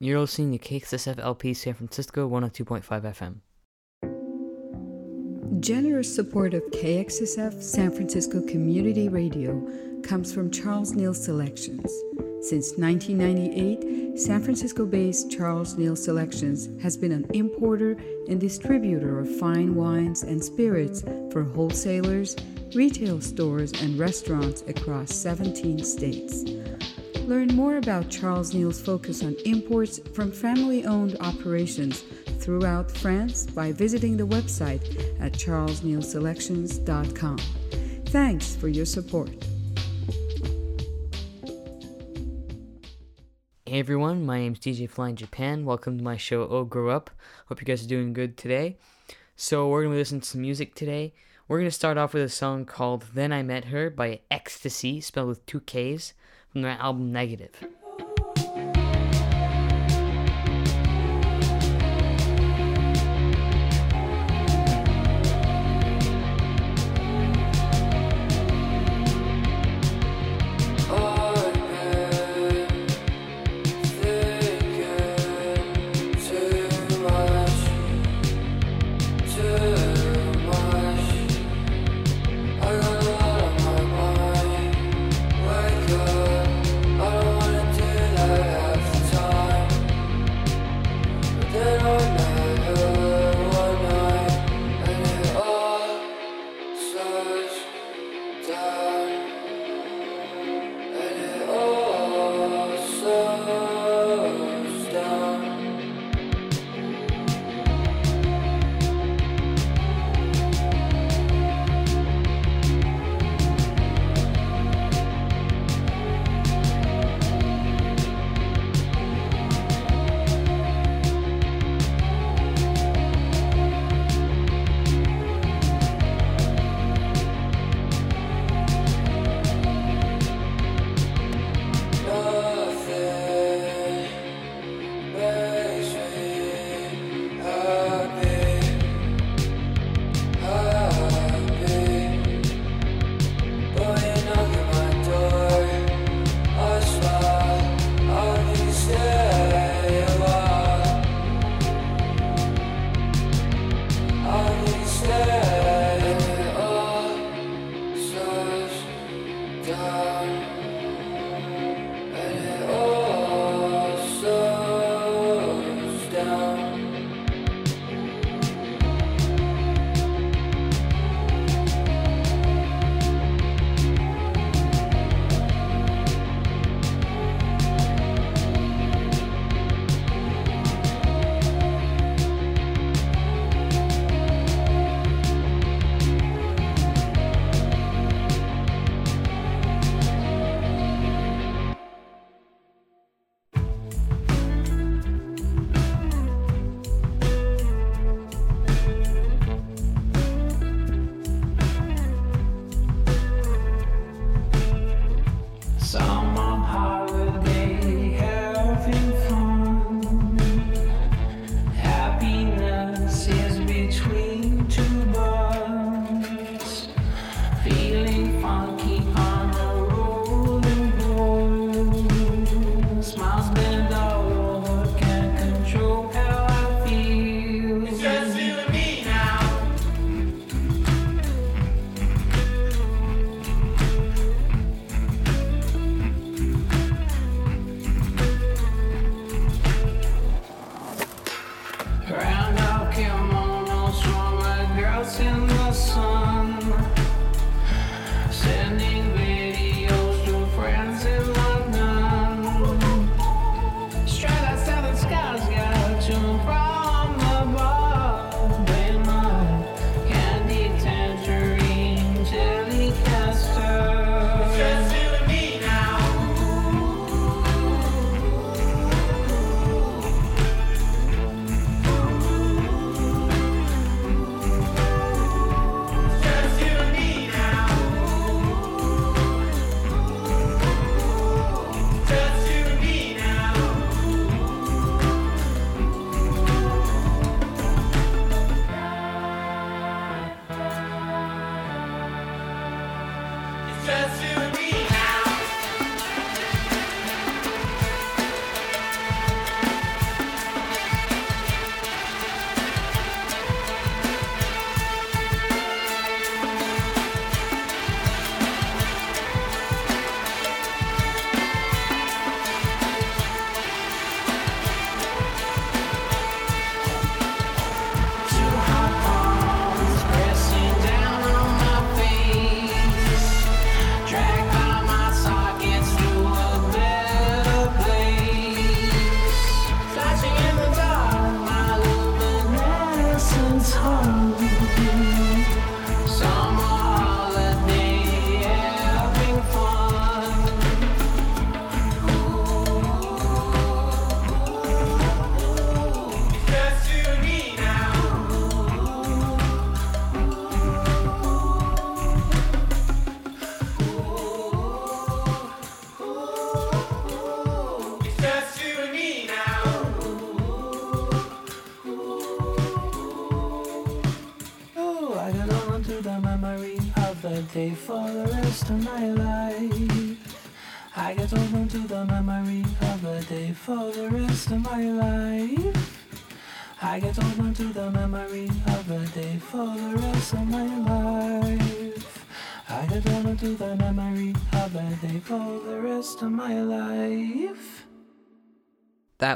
You're listening to KXSF LP San Francisco 102.5 FM. Generous support of KXSF San Francisco Community Radio comes from Charles Neal Selections. Since 1998, San Francisco based Charles Neal Selections has been an importer and distributor of fine wines and spirits for wholesalers, retail stores, and restaurants across 17 states. Learn more about Charles Neal's focus on imports from family owned operations throughout France by visiting the website at charlesnealselections.com. Thanks for your support. Hey everyone, my name is DJ Flying Japan. Welcome to my show Oh Grow Up. Hope you guys are doing good today. So we're gonna listen to some music today. We're gonna start off with a song called Then I Met Her by Ekkstacy, spelled with two K's, from their album Negative.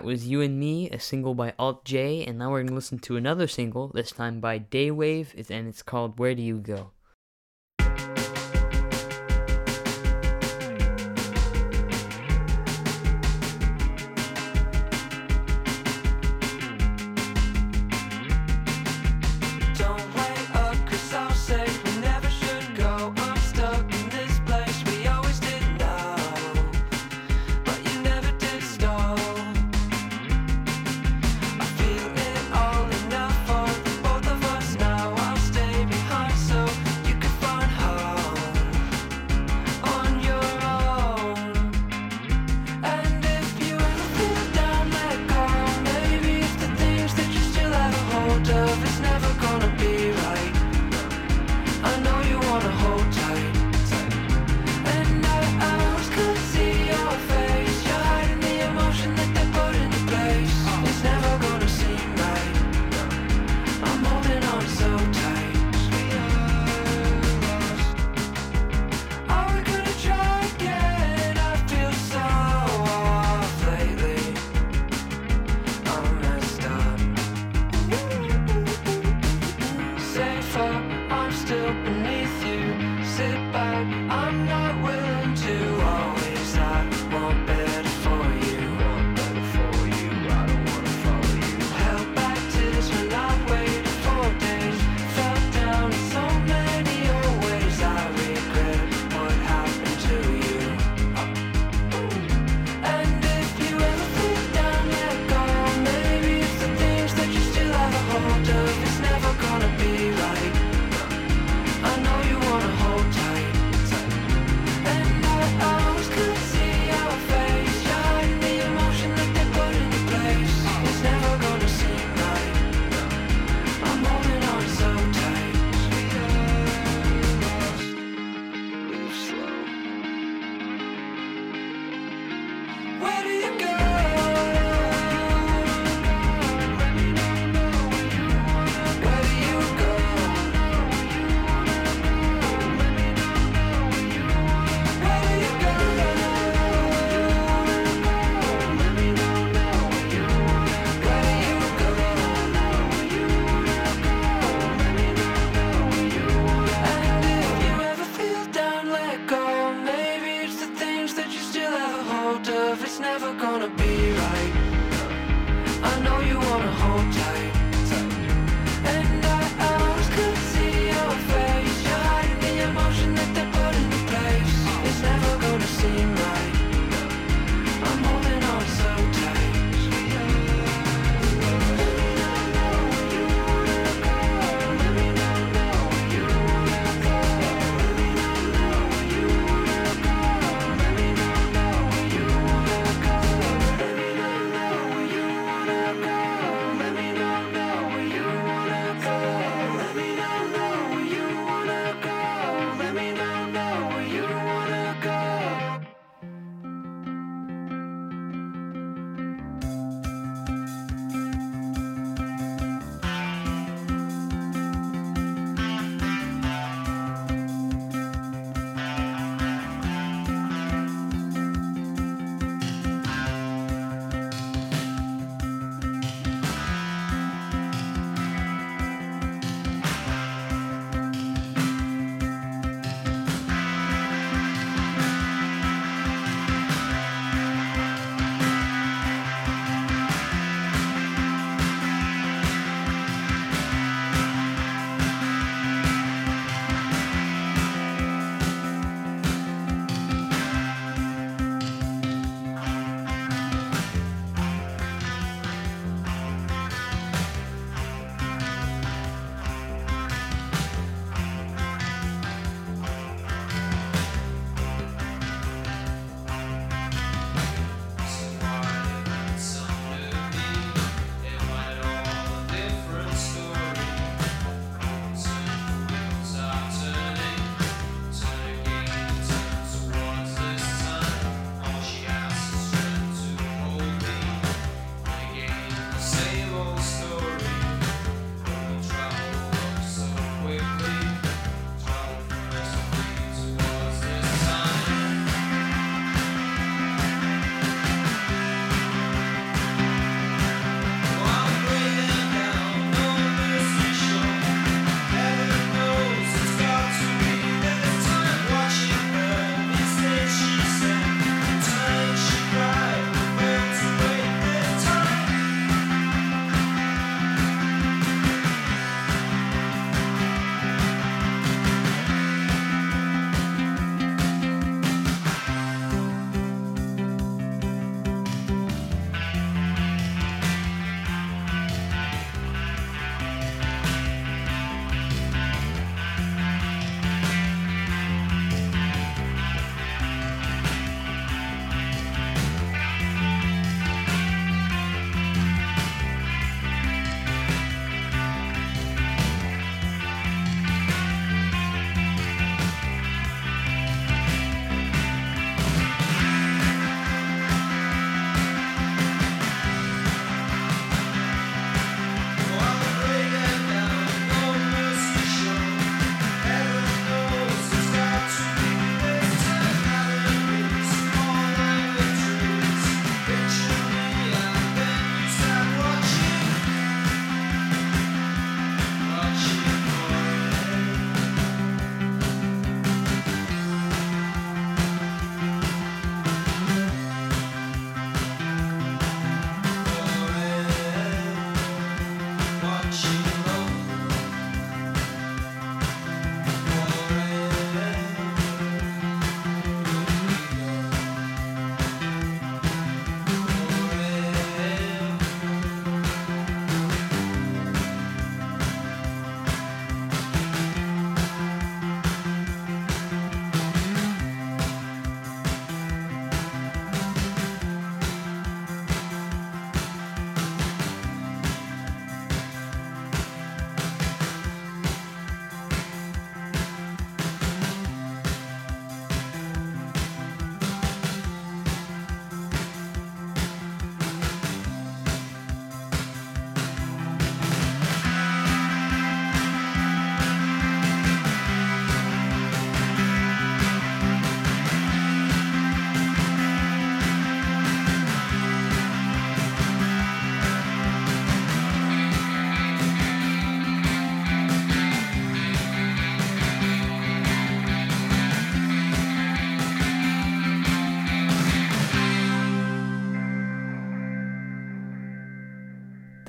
That was You and Me, a single by Alt J, and now we're going to listen to another single, this time by Day Wave, and it's called Where Do You Go?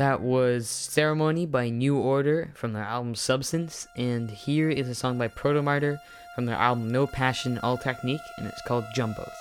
That was Ceremony by New Order from their album Substance, and here is a song by Protomartyr from their album No Passion, All Technique, and it's called Jumbos.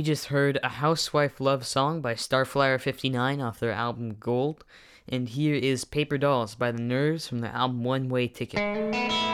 We just heard a housewife love song by Starflyer59 off their album Gold. And here is Paper Dolls by the Nerves from the album One Way Ticket.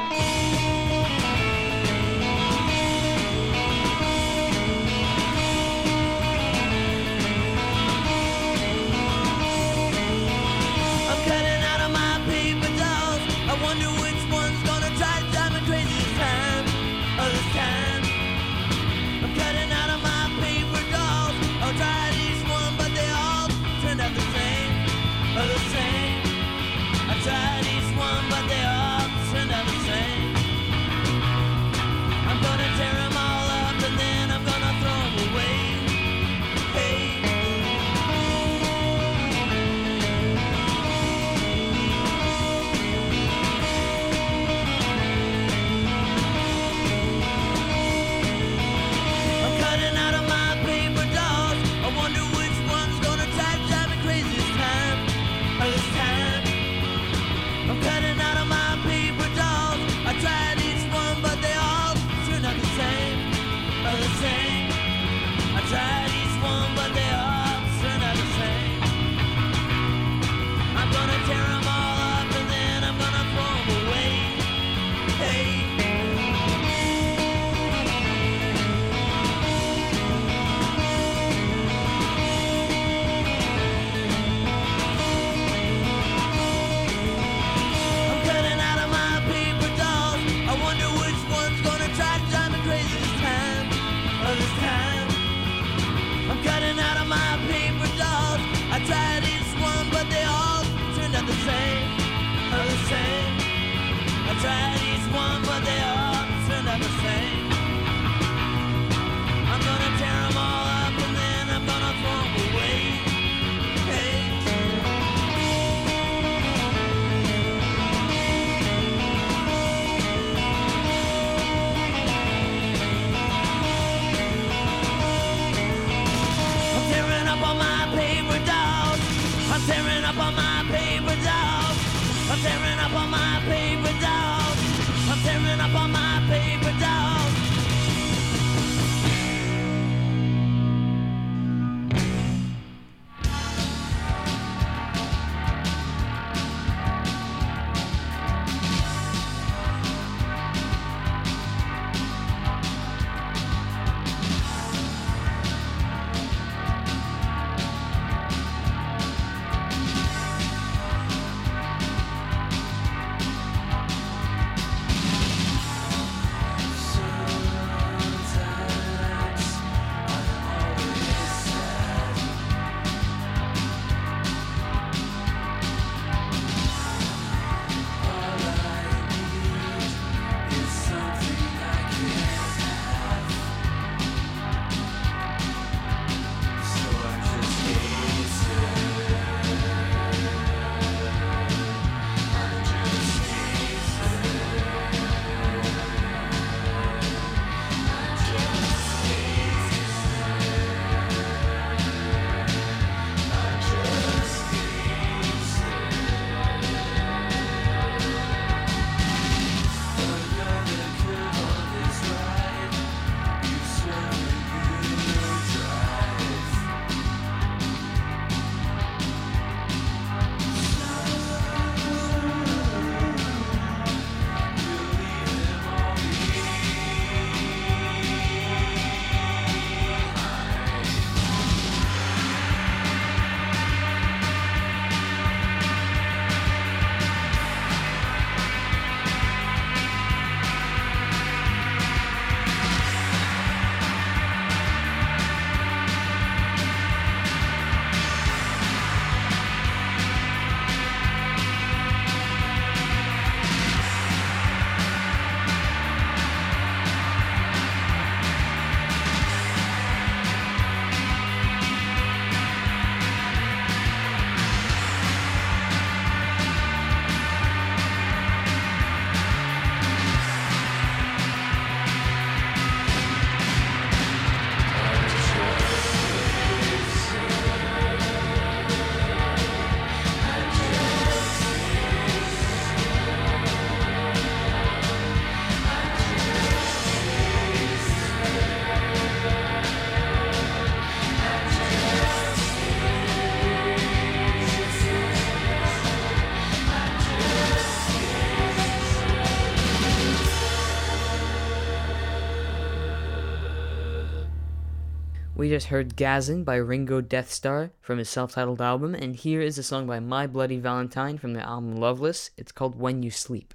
We just heard Gazin by Ringo Deathstarr from his self titled album, and here is a song by My Bloody Valentine from the album Loveless. It's called When You Sleep.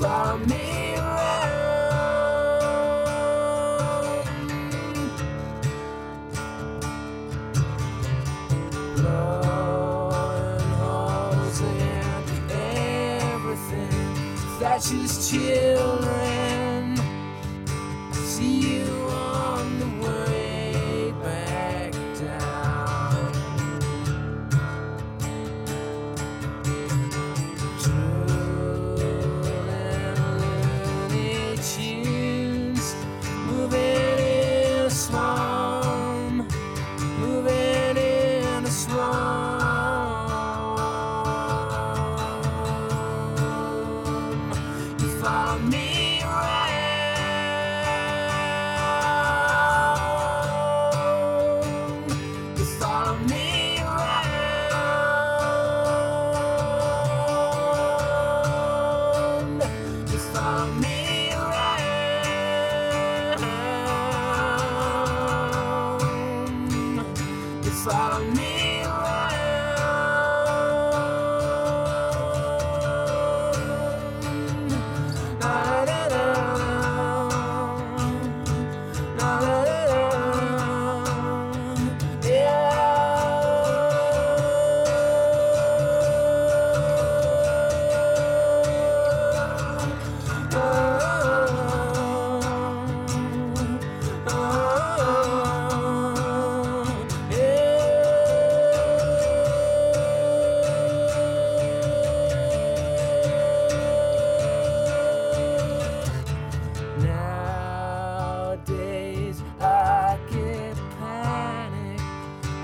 Follow me. Blowing holes in everything. Thatcher's children.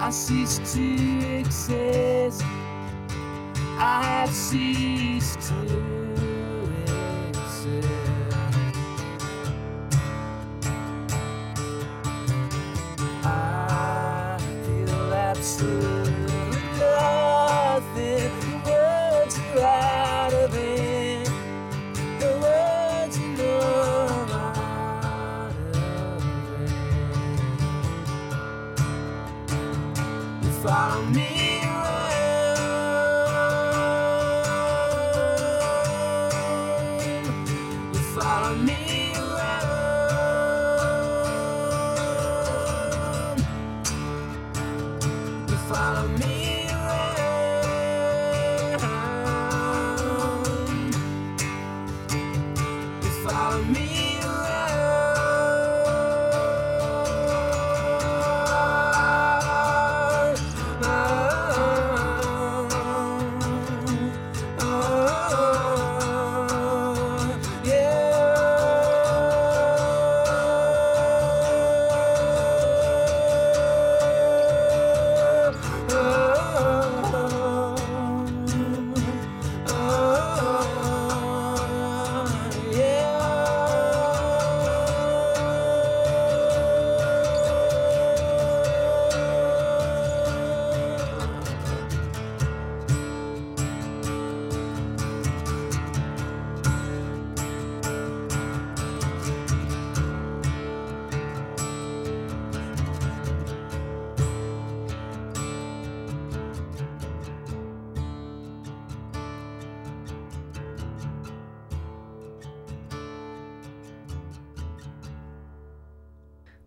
I cease to exist. I have ceased to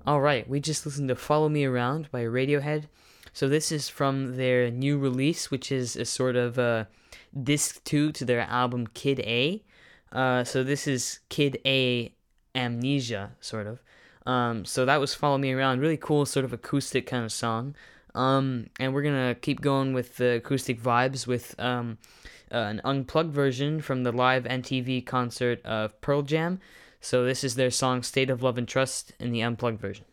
All right, we just listened to Follow Me Around by Radiohead. So this is from their new release, which is a sort of uh, disc two to their album Kid A. Uh, so this is Kid A Amnesia, sort of. Um, so that was Follow Me Around, really cool, sort of acoustic kind of song. Um, and we're gonna keep going with the acoustic vibes with um, uh, an unplugged version from the live MTV concert of Pearl Jam. So this is their song "State of Love and Trust" in the unplugged version.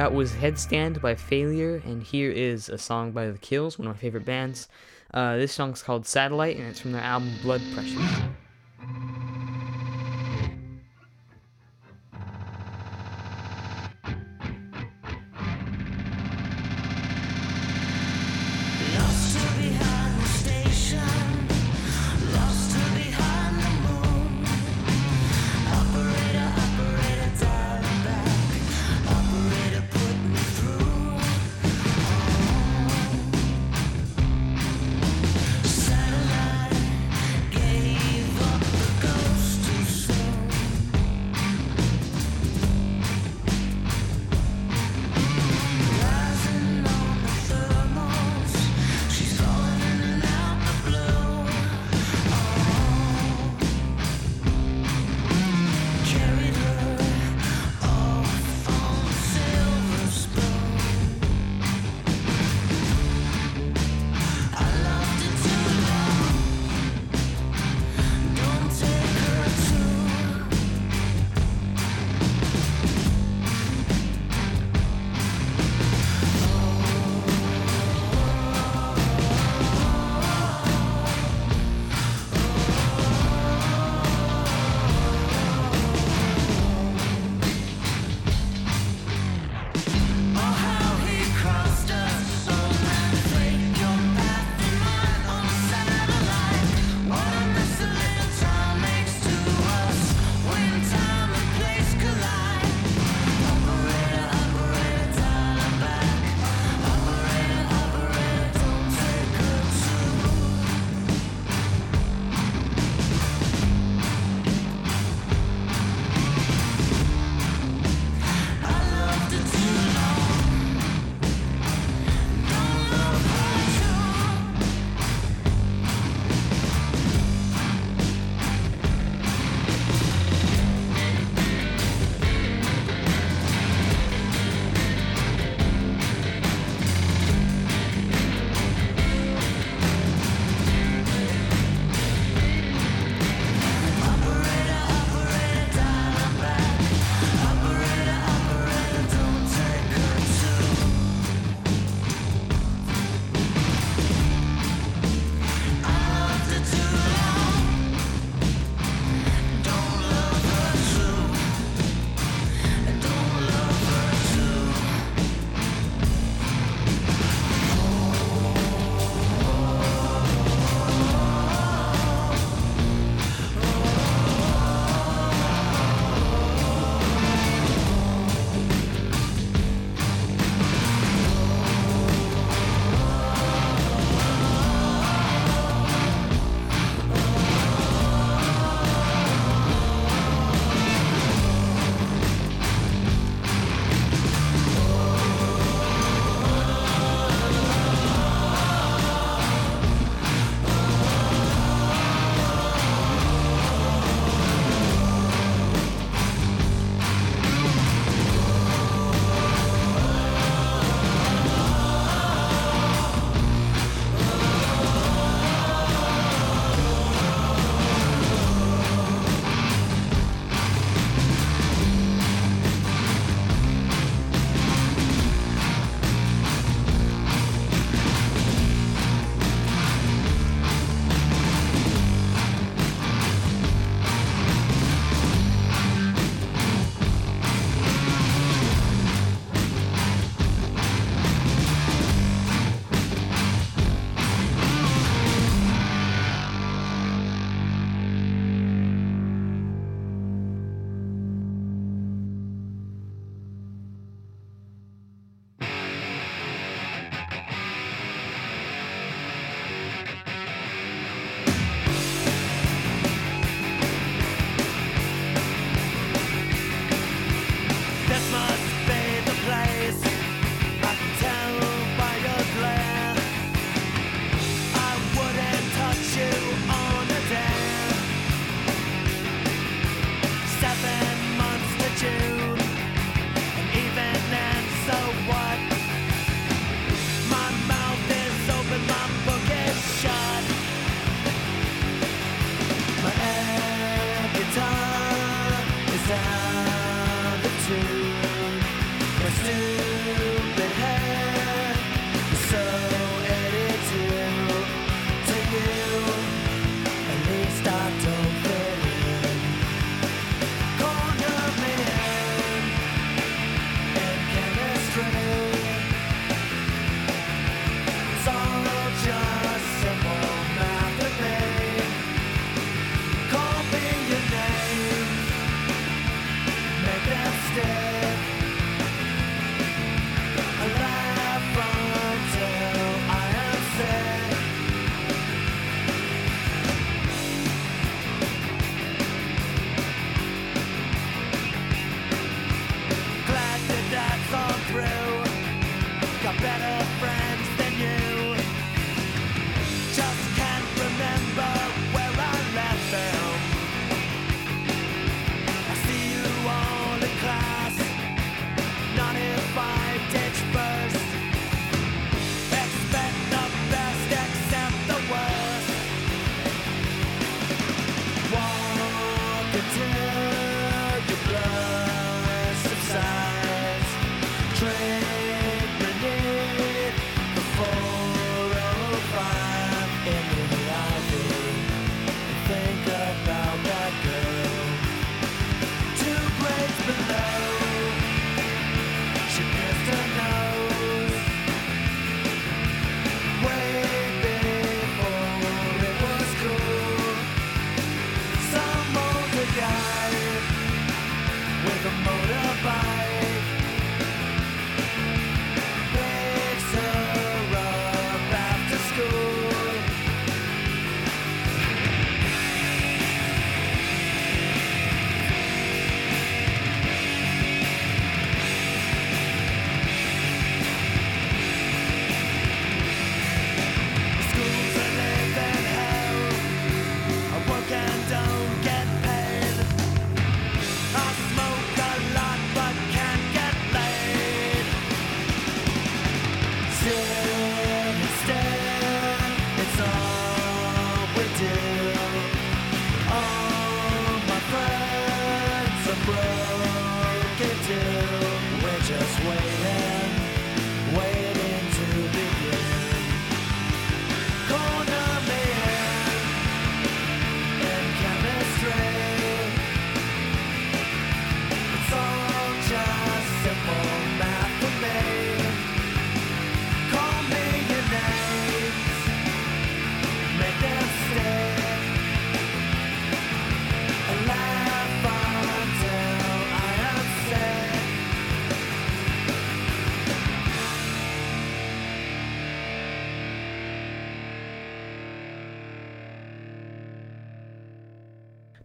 That was Headstand by Failure, and here is a song by The Kills, one of my favorite bands. Uh, this song's called Satellite, and it's from their album Blood Pressure.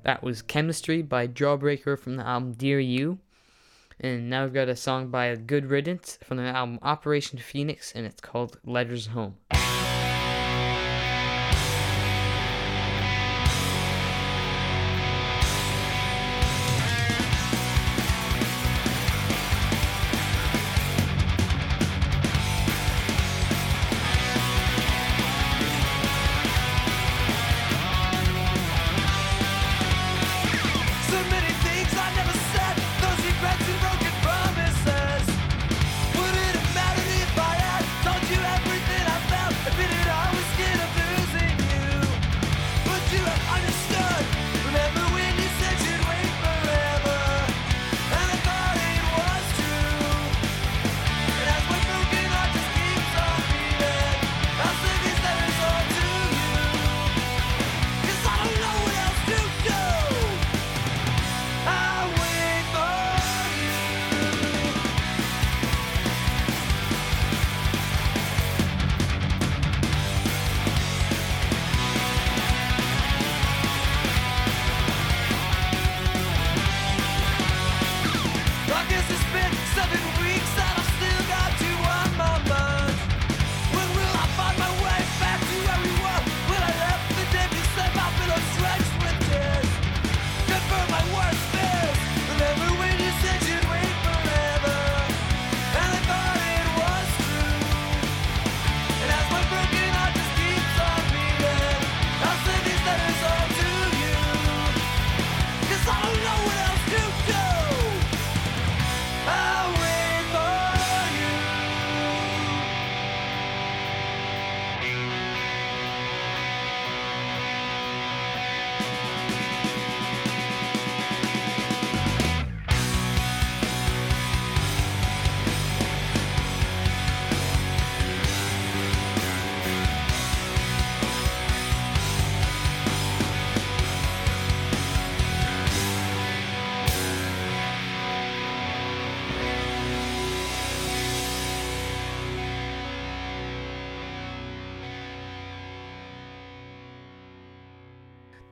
That was Chemistry by Jawbreaker from the album Dear You. And now we've got a song by Good Riddance from the album Operation Phoenix, and it's called Letters Home.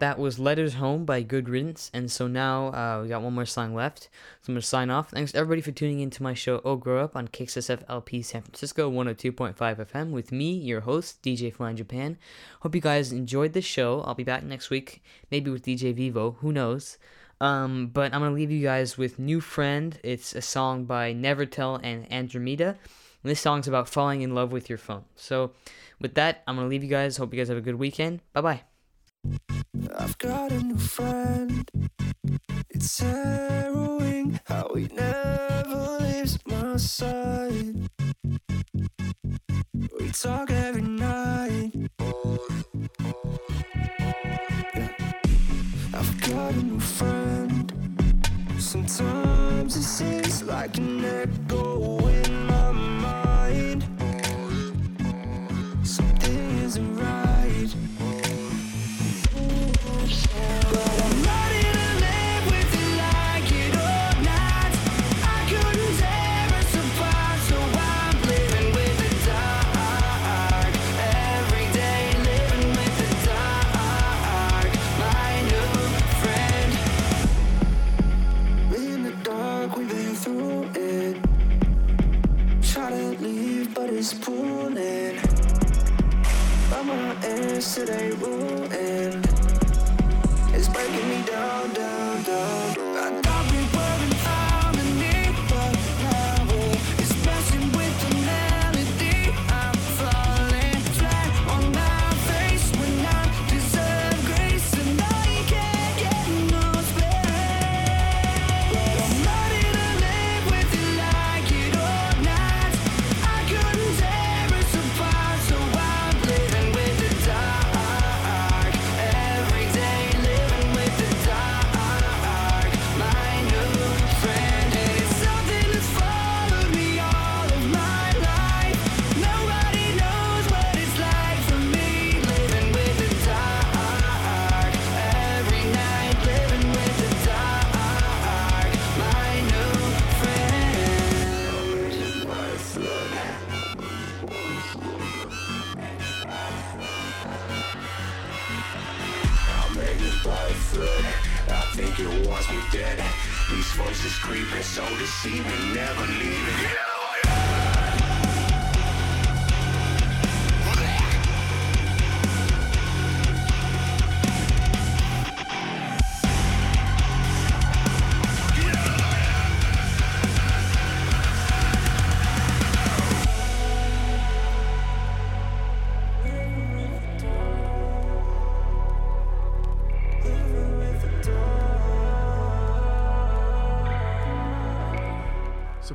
That was Letters Home by Good Riddance. And so now uh, we got one more song left. So I'm going to sign off. Thanks everybody for tuning in to my show, Oh Grow Up, on KXSF LP San Francisco 102.5 FM with me, your host, DJ Fly in Japan. Hope you guys enjoyed the show. I'll be back next week, maybe with DJ Vivo. Who knows? Um, but I'm going to leave you guys with New Friend. It's a song by Nevertell and Andromeda. And this song's about falling in love with your phone. So with that, I'm going to leave you guys. Hope you guys have a good weekend. Bye bye. I've got a new friend. It's harrowing how he never leaves my side. We talk every night. Yeah. I've got a new friend. Sometimes it seems like an echo today ruin